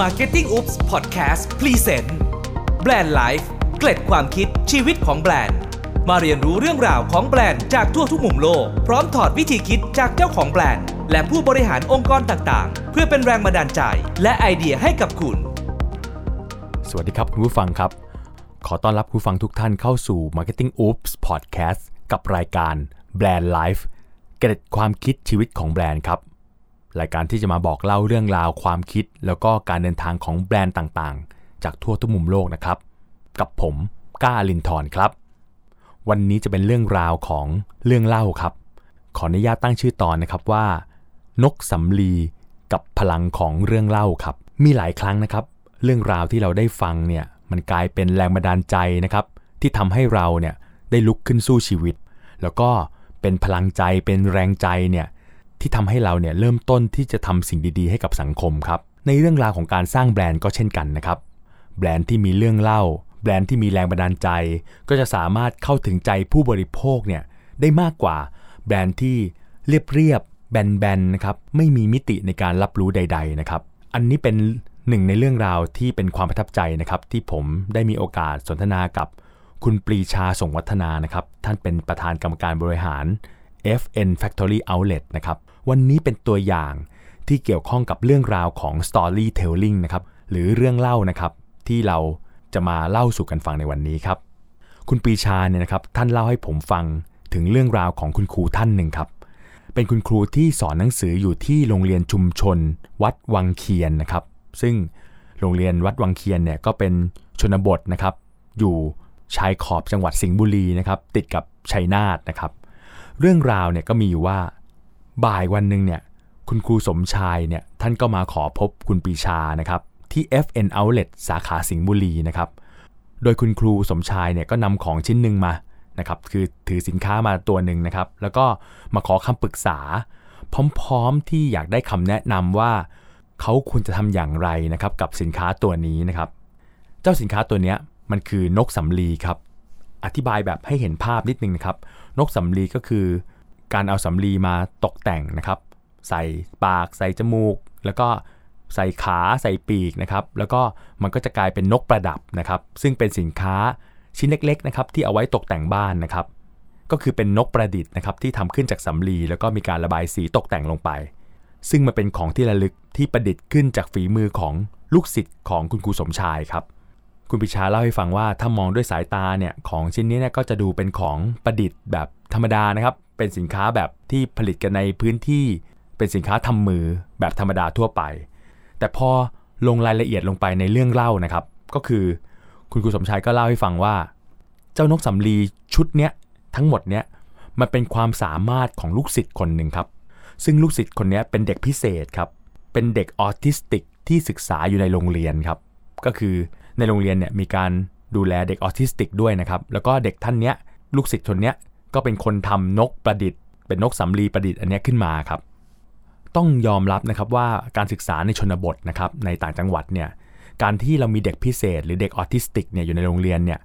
Marketing Oops Podcast Present Brand Life เกร็ดความคิดชีวิตของแบรนด์ มาเรียนรู้เรื่องราวของแบรนด์จากทั่วทุกมุมโลก พร้อมถอดวิธีคิดจากเจ้าของแบรนด์ และผู้บริหารองค์กรต่างๆ เพื่อเป็นแรงบันดาลใจ และไอเดียให้กับคุณ สวัสดีครับคุณผู้ฟังครับ ขอต้อนรับคุณผู้ฟังทุกท่านเข้าสู่ Marketing Oops Podcast กับรายการ Brand Life เกร็ดความคิดชีวิตของแบรนด์ครับ รายการที่จะมาบอกเล่าเรื่องราวความคิด แล้วก็การเดินทางของแบรนด์ต่างๆ จากทั่วทุกมุมโลกนะครับ กับผมก้าลินทร์ครับ วันนี้จะเป็นเรื่องราวของเรื่องเล่าครับ ขออนุญาตตั้งชื่อตอนนะครับว่า นกสำลีกับพลังของเรื่องเล่าครับ มีหลายครั้งนะครับ เรื่องราวที่เราได้ฟังเนี่ยมันกลายเป็นแรงบันดาลใจนะครับ ที่ทำให้เราเนี่ยได้ลุกขึ้นสู้ชีวิต แล้วก็เป็นพลังใจเป็นแรงใจเนี่ย ที่ทำให้เราเนี่ยเริ่มต้นที่จะทำสิ่งดีๆ ให้กับสังคมครับ ในเรื่องราวของการสร้างแบรนด์ก็เช่นกันนะครับ แบรนด์ที่มีเรื่องเล่า แบรนด์ที่มีแรงบันดาลใจ ก็จะสามารถเข้าถึงใจผู้บริโภคเนี่ยได้มากกว่าแบรนด์ที่เรียบเรียบๆแบนๆนะครับไม่มีมิติในการรับรู้ใด ๆนะครับ อันนี้เป็นหนึ่งในเรื่องราวที่เป็นความประทับใจนะครับ ที่ผมได้มีโอกาสสนทนากับคุณปรีชาส่งวัฒนานะครับ ท่านเป็นประธานกรรมการบริหาร FN Factory Outlet นะครับ วันนี้เป็นตัวอย่างที่เกี่ยวข้องกับเรื่องราวของ storytelling นะครับ หรือเรื่องเล่านะครับ ที่เราจะมาเล่าสู่กันฟังในวันนี้ครับ คุณปีชาเนี่ยนะครับ ท่านเล่าให้ผมฟังถึงเรื่องราวของคุณครูท่านหนึ่งครับ เป็นคุณครูที่สอนหนังสืออยู่ที่โรงเรียนชุมชน วัดวังเคียนนะครับ ซึ่งโรงเรียนวัดวังเคียนเนี่ยก็เป็นชนบทนะครับ อยู่ชายขอบจังหวัดสิงห์บุรีนะครับ ติดกับชัยนาทนะครับ เรื่องราวเนี่ยก็มีอยู่ว่า บ่ายวันหนึ่งเนี่ยคุณครูสมชายเนี่ยท่านก็มาขอพบคุณปีชานะครับที่ FN Outlet สาขาสิงห์บุรีนะครับโดยคุณครูสมชายเนี่ยก็นำของชิ้นหนึ่งมานะครับคือถือสินค้ามาตัวหนึ่งนะครับ แล้วก็มาขอคำปรึกษา พร้อม ๆ ที่อยากได้คำแนะนำว่าเขาควรจะทำอย่างไรนะครับกับสินค้าตัวนี้นะครับ เจ้าสินค้าตัวนี้มันคือนกสำลีครับ อธิบายแบบให้เห็นภาพนิดนึงนะครับ นกสำลีก็คือการเอาสำลีมาตกแต่งนะครับ ใส่ปาก ใส่จมูก แล้วก็ใส่ขาใส่ปีกนะครับ แล้วก็มันก็จะกลายเป็นนกประดับนะครับ ซึ่งเป็นสินค้าชิ้นเล็กๆนะครับที่เอาไว้ตกแต่งบ้านนะครับ ก็คือเป็นนกประดิษฐ์นะครับที่ทำขึ้นจากสำลีแล้วก็มีการระบายสีตกแต่งลงไป ซึ่งมันเป็นของที่ระลึกที่ประดิษฐ์ขึ้นจากฝีมือของลูกศิษย์ของคุณครูสมชายครับ คุณปิชาเล่าให้ฟังว่าถ้ามองด้วยสายตาเนี่ยของชิ้นนี้เนี่ยก็จะดูเป็นของประดิษฐ์แบบธรรมดานะครับ เป็นสินค้าแบบที่ผลิตกันในพื้นที่ เป็นสินค้าทำมือแบบธรรมดาทั่วไป แต่พอลงรายละเอียดลงไปในเรื่องเล่านะครับ ก็คือคุณครูสมชายก็เล่าให้ฟังว่า เจ้านกสำลีชุดเนี้ยทั้งหมดเนี้ยมันเป็นความสามารถของลูกศิษย์คนหนึ่งครับ ซึ่งลูกศิษย์คนนี้เป็นเด็กพิเศษครับ เป็นเด็กออทิสติกที่ศึกษาอยู่ในโรงเรียนครับ ก็คือ ในโรงเรียนเนี่ยมีการดูแลเด็กออทิสติกด้วยนะครับ แล้วก็เด็กท่านเนี้ยลูกศิษย์คนเนี้ยก็เป็นคนทำนกประดิษฐ์ เป็นนกสำลีประดิษฐ์อันเนี้ยขึ้นมาครับ ต้องยอมรับนะครับว่าการศึกษาในชนบทนะครับในต่างจังหวัดเนี่ยการที่เรามีเด็กพิเศษ หรือเด็กออทิสติกเนี่ยอยู่ในโรงเรียนเนี่ย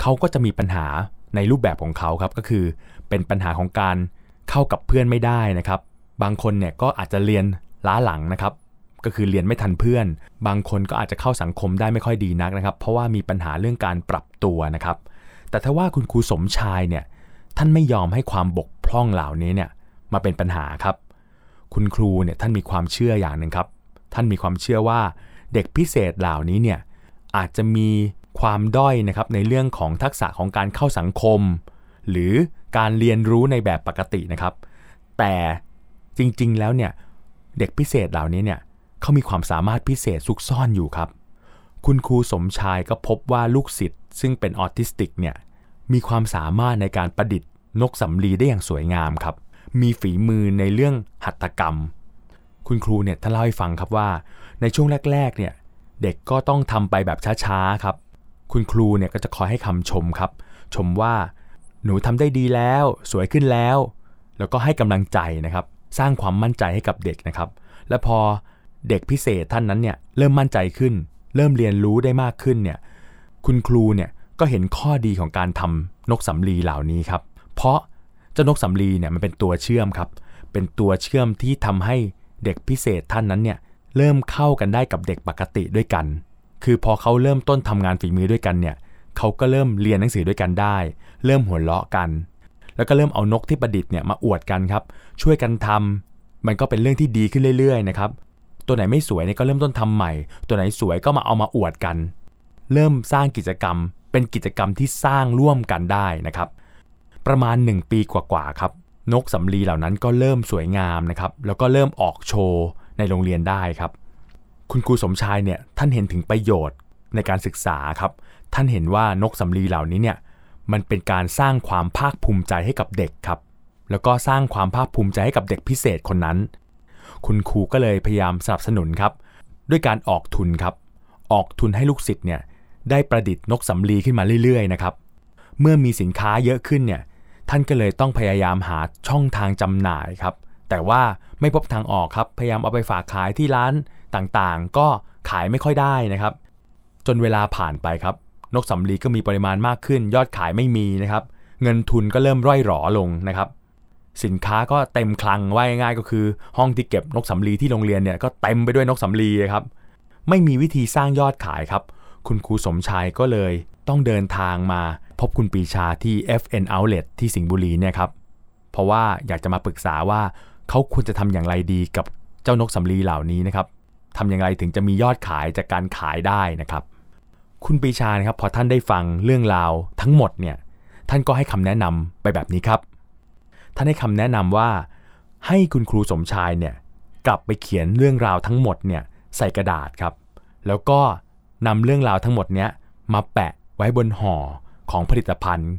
เขาก็จะมีปัญหาในรูปแบบของเขาครับก็คือเป็นปัญหาของการเข้ากับเพื่อนไม่ได้นะครับ บางคนเนี่ยก็อาจจะเรียนล้าหลังนะครับ ก็คือเรียนไม่ทันเพื่อน บางคนก็อาจจะเข้าสังคมได้ไม่ค่อยดีนักนะครับ เพราะว่ามีปัญหาเรื่องการปรับตัวนะครับ แต่ถ้าว่าคุณครูสมชายเนี่ยท่านไม่ยอมให้ความบกพร่องเหล่านี้เนี่ยมาเป็นปัญหาครับ คุณครูเนี่ยท่านมีความเชื่ออย่างหนึ่งครับ ท่านมีความเชื่อว่าเด็กพิเศษเหล่านี้เนี่ยอาจจะมีความด้อยนะครับในเรื่องของทักษะของการเข้าสังคม หรือการเรียนรู้ในแบบปกตินะครับ แต่จริงๆแล้วเนี่ยเด็กพิเศษเหล่านี้เนี่ย เขามีความสามารถพิเศษซุกซ่อนอยู่ครับ คุณครูสมชายก็พบว่าลูกศิษย์ซึ่งเป็นออทิสติกเนี่ยมีความสามารถในการประดิษฐ์ นกสำลีได้อย่างสวยงามครับ มีฝีมือในเรื่องหัตถกรรม คุณครูเนี่ยท่านเล่าให้ฟังครับว่า ในช่วงแรกๆเนี่ยเด็กก็ต้องทำไปแบบช้าๆครับ คุณครูเนี่ยก็จะคอยให้คำชมครับ ชมว่าหนูทำได้ดีแล้ว สวยขึ้นแล้ว แล้วก็ให้กำลังใจนะครับ สร้างความมั่นใจให้กับเด็กนะครับ และพอ เด็กพิเศษท่านนั้นเนี่ยเริ่มมั่นใจขึ้น เริ่มเรียนรู้ได้มากขึ้นเนี่ยคุณครูเนี่ยก็เห็นข้อดีของการทำนกสำลีเหล่านี้ครับ เพราะเจ้านกสำลีเนี่ยมันเป็นตัวเชื่อมครับ เป็นตัวเชื่อมที่ทำให้เด็กพิเศษท่านนั้นเนี่ยเริ่มเข้ากันได้กับเด็กปกติด้วยกัน คือพอเขาเริ่มต้นทำงานฝีมือด้วยกันเนี่ยเขาก็เริ่มเรียนหนังสือด้วยกันได้ เริ่มหัวเราะกัน แล้วก็เริ่มเอานกที่ประดิษฐ์เนี่ยมาอวดกันครับ ช่วยกันทำมันก็เป็นเรื่องที่ดีขึ้นเรื่อยๆนะครับ ตัวไหนไม่สวยเนี่ยก็เริ่มต้นทำใหม่ ตัวไหนสวยก็มาเอามาอวดกัน เริ่มสร้างกิจกรรม เป็นกิจกรรมที่สร้างร่วมกันได้นะครับ ประมาณ 1 ปีกว่าๆครับนกสำลีเหล่านั้นก็เริ่มสวยงามนะครับ แล้วก็เริ่มออกโชว์ในโรงเรียนได้ครับ คุณครูสมชายเนี่ยท่านเห็นถึงประโยชน์ในการศึกษาครับ ท่านเห็นว่านกสำลีเหล่านี้เนี่ยมันเป็นการสร้างความภาคภูมิใจให้กับเด็กครับ แล้วก็สร้างความภาคภูมิใจให้กับเด็กพิเศษคนนั้น คุณครูก็เลยพยายามสนับสนุนครับ ด้วยการออกทุนครับ ออกทุนให้ลูกศิษย์เนี่ยได้ประดิษฐ์นกสำลีขึ้นมาเรื่อยๆนะครับเมื่อมีสินค้าเยอะขึ้นเนี่ยท่านก็เลยต้องพยายามหาช่องทางจำหน่ายครับ แต่ว่าไม่พบทางออกครับ พยายามเอาไปฝากขายที่ร้านต่างๆ ก็ขายไม่ค่อยได้นะครับ จนเวลาผ่านไปครับ นกสำลีก็มีปริมาณมากขึ้น ยอดขายไม่มีนะครับ เงินทุนก็เริ่มร่อยหรอลงนะครับ สินค้าก็เต็มคลังว่าง่ายก็คือ ห้องที่เก็บนกสำลีที่โรงเรียนเนี่ยก็เต็มไปด้วยนกสำลีครับไม่มีวิธีสร้างยอดขายครับ คุณครูสมชายก็เลยต้องเดินทางมาพบคุณปีชาที่ FN Outlet ที่สิงห์บุรีเนี่ยครับเพราะว่าอยากจะมาปรึกษาว่าเขาควรจะทำอย่างไรดีกับเจ้านกสำลีเหล่านี้นะครับทำอย่างไรถึงจะมียอดขายจากการขายได้นะครับ คุณปีชานะครับพอท่านได้ฟังเรื่องราวทั้งหมดเนี่ยท่านก็ให้คำแนะนำไปแบบนี้ครับ ท่านให้คำแนะนำว่า ให้คุณครูสมชายเนี่ยกลับไปเขียนเรื่องราวทั้งหมดเนี่ยใส่กระดาษครับ แล้วก็นำเรื่องราวทั้งหมดเนี้ยมาแปะไว้บนห่อของผลิตภัณฑ์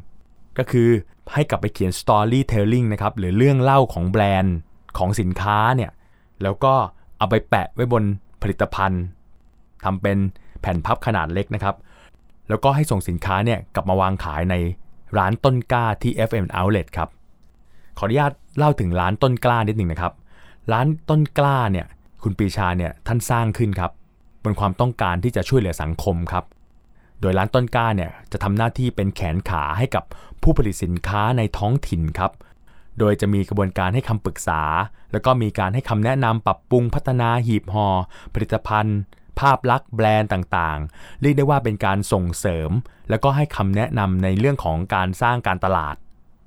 ก็คือให้กลับไปเขียน storytelling นะครับหรือเรื่องเล่าของแบรนด์ของสินค้าเนี่ยแล้วก็เอาไปแปะไว้บนผลิตภัณฑ์ทำเป็นแผ่นพับขนาดเล็กนะครับแล้วก็ให้ส่งสินค้าเนี่ยกลับมาวางขายในร้านต้นกล้าที่ FM Outlet ครับ ขออนุญาตเล่าถึงร้านต้นกล้านิดหนึ่งนะครับ ร้านต้นกล้าเนี่ยคุณปีชาเนี่ยท่านสร้างขึ้นครับบนความต้องการที่จะช่วยเหลือสังคมครับ โดยร้านต้นกล้าเนี่ยจะทำหน้าที่เป็นแขนขาให้กับผู้ผลิตสินค้าในท้องถิ่นครับ โดยจะมีกระบวนการให้คำปรึกษา แล้วก็มีการให้คำแนะนำปรับปรุงพัฒนาหีบหอ่อผลิตภัณฑ์ ภาพลักษณ์แบรนด์ต่างๆ เรียกได้ว่าเป็นการส่งเสริม แล้วก็ให้คำแนะนำในเรื่องของการสร้างการตลาด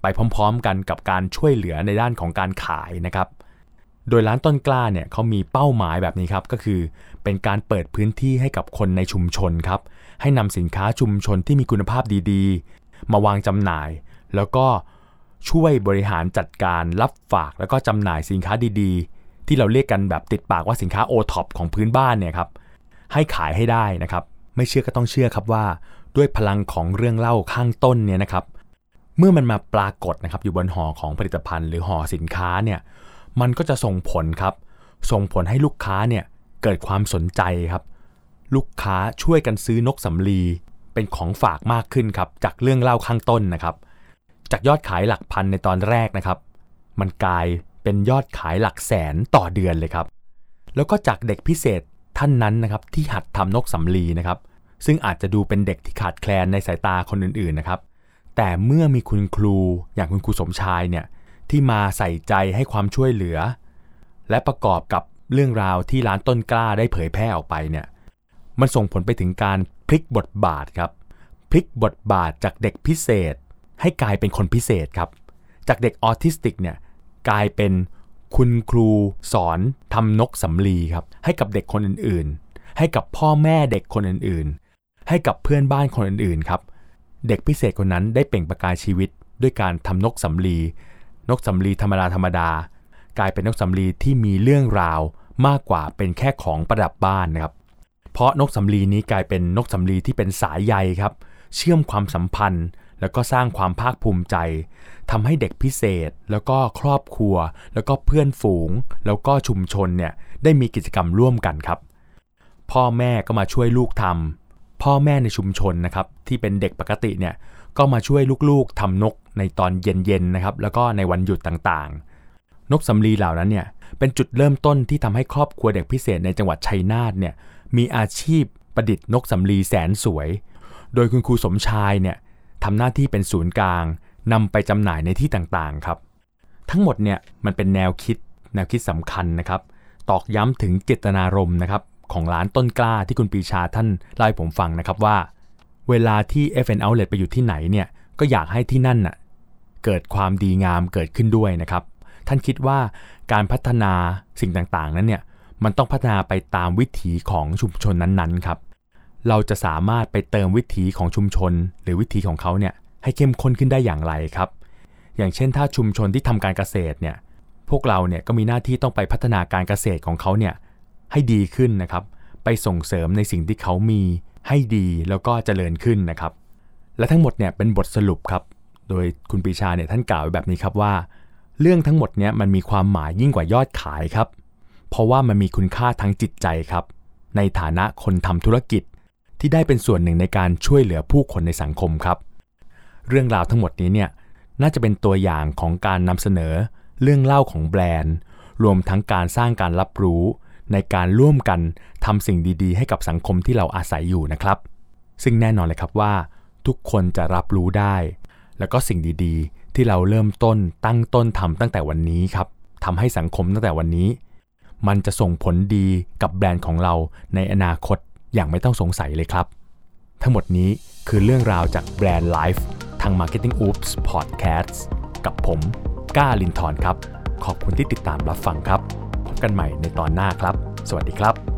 ไปพร้อม ๆ กันกับการช่วยเหลือในด้านของการขายนะครับ โดยร้านต้นกล้าเนี่ยเขามีเป้าหมายแบบนี้ครับก็คือเป็นการเปิดพื้นที่ให้กับคนในชุมชนครับให้นำสินค้าชุมชนที่มีคุณภาพดีๆ มาวางจำหน่าย แล้วก็ช่วยบริหารจัดการรับฝากแล้วก็จำหน่ายสินค้าดีๆ ที่เราเรียกกันแบบติดปากว่าสินค้า o t o p ของพื้นบ้านเนี่ยครับให้ขายให้ได้นะครับ ไม่เชื่อก็ต้องเชื่อครับว่า ด้วยพลังของเรื่องเล่าข้างต้นเนี่ยนะครับ เมื่อมันมาปรากฏนะครับอยู่บนห่อของผลิตภัณฑ์หรือห่อสินค้าเนี่ยมันก็จะส่งผลครับ ส่งผลให้ลูกค้าเนี่ยเกิดความสนใจครับ ลูกค้าช่วยกันซื้อนกสำลีเป็นของฝากมากขึ้นครับ จากเรื่องเล่าข้างต้นนะครับ จากยอดขายหลักพันในตอนแรกนะครับ มันกลายเป็นยอดขายหลักแสนต่อเดือนเลยครับ แล้วก็จากเด็กพิเศษท่านนั้นนะครับ ที่หัดทำนกสำลีนะครับ ซึ่งอาจจะดูเป็นเด็กที่ขาดแคลนในสายตาคนอื่นๆนะครับ แต่เมื่อมีคุณครูอย่างคุณครูสมชายเนี่ยที่มาใส่ใจให้ความช่วยเหลือ และประกอบกับเรื่องราวที่ร้านต้นกล้าได้เผยแพร่ออกไปเนี่ยมันส่งผลไปถึงการพลิกบทบาทครับ พลิกบทบาทจากเด็กพิเศษ ให้กลายเป็นคนพิเศษครับ จากเด็กออทิสติกเนี่ยกลายเป็นคุณครูสอนทำนกสำลีครับ ให้กับเด็กคนอื่นๆ ให้กับพ่อแม่เด็กคนอื่นๆ ให้กับเพื่อนบ้านคนอื่นๆครับ เด็กพิเศษคนนั้นได้เปล่งประกายชีวิต ด้วยการทำนกสำลี นกสำลีธรรมดาธรรมดากลายเป็นนกสำลีที่มีเรื่องราวมากกว่าเป็นแค่ของประดับบ้านนะครับ เพราะนกสำลีนี้กลายเป็นนกสำลีที่เป็นสายใยครับ เชื่อมความสัมพันธ์ แล้วก็สร้างความภาคภูมิใจทำให้เด็กพิเศษ แล้วก็ครอบครัว แล้วก็เพื่อนฝูง แล้วก็ชุมชนเนี่ยได้มีกิจกรรมร่วมกันครับ พ่อแม่ก็มาช่วยลูกทำ พ่อแม่ในชุมชนนะครับที่เป็นเด็กปกติเนี่ยก็มาช่วยลูกๆทำนกในตอนเย็นๆนะครับแล้วก็ในวันหยุดต่างๆ นกสำลีเหล่านั้นเนี่ยเป็นจุดเริ่มต้นที่ทำให้ครอบครัวเด็กพิเศษในจังหวัดชัยนาทเนี่ยมีอาชีพประดิษฐ์นกสำลีแสนสวย โดยคุณครูสมชายเนี่ยทำหน้าที่เป็นศูนย์กลางนำไปจำหน่ายในที่ต่างๆครับ ทั้งหมดเนี่ยมันเป็นแนวคิดแนวคิดสำคัญนะครับ ตอกย้ำถึงเจตนารมณ์นะครับ ของร้านต้นกล้าที่คุณปีชาท่านเล่าให้ผมฟังนะครับว่า เวลาที่ FN Outlet ไปอยู่ที่ไหนเนี่ยก็อยากให้ที่นั่นน่ะเกิดความดีงามเกิดขึ้นด้วยนะครับ ท่านคิดว่าการพัฒนาสิ่งต่างๆ นั้นเนี่ยมันต้องพัฒนาไปตามวิถีของชุมชนนั้นๆครับเราจะสามารถไปเติมวิถีของชุมชน หรือวิถีของเขาเนี่ยให้เข้มข้นขึ้นได้อย่างไรครับ อย่างเช่น ถ้าชุมชนที่ทำการเกษตรเนี่ยพวกเราเนี่ยก็มีหน้าที่ต้องไปพัฒนาการเกษตรของเขาเนี่ย ให้ดีขึ้นนะครับ ไปส่งเสริมในสิ่งที่เขามีให้ดีแล้วก็เจริญขึ้นนะครับ และทั้งหมดเนี่ยเป็นบทสรุปครับ โดยคุณปีชาเนี่ยท่านกล่าวไว้แบบนี้ครับว่า เรื่องทั้งหมดเนี่ยมันมีความหมายยิ่งกว่ายอดขายครับ เพราะว่ามันมีคุณค่าทางจิตใจครับ ในฐานะคนทำธุรกิจที่ได้เป็นส่วนหนึ่งในการช่วยเหลือผู้คนในสังคมครับ เรื่องราวทั้งหมดนี้เนี่ยน่าจะเป็นตัวอย่างของการนำเสนอเรื่องเล่าของแบรนด์ รวมทั้งการสร้างการรับรู้ ในการร่วมกันทำสิ่งดีๆ ให้กับสังคมที่เราอาศัยอยู่นะครับ ซึ่งแน่นอนเลยครับว่า ทุกคนจะรับรู้ได้ แล้วก็สิ่งดีๆ ที่เราเริ่มต้นตั้งต้นทำตั้งแต่วันนี้ครับทำให้สังคมตั้งแต่วันนี้ มันจะส่งผลดีกับแบรนด์ของเราในอนาคตอย่างไม่ต้องสงสัยเลยครับ ทั้งหมดนี้คือเรื่องราวจากแบรนด์ไลฟ์ทาง Marketing Oops Podcast กับผมก้าลินทอนครับ ขอบคุณที่ติดตามรับฟังครับ กันใหม่ในตอนหน้าครับ สวัสดีครับ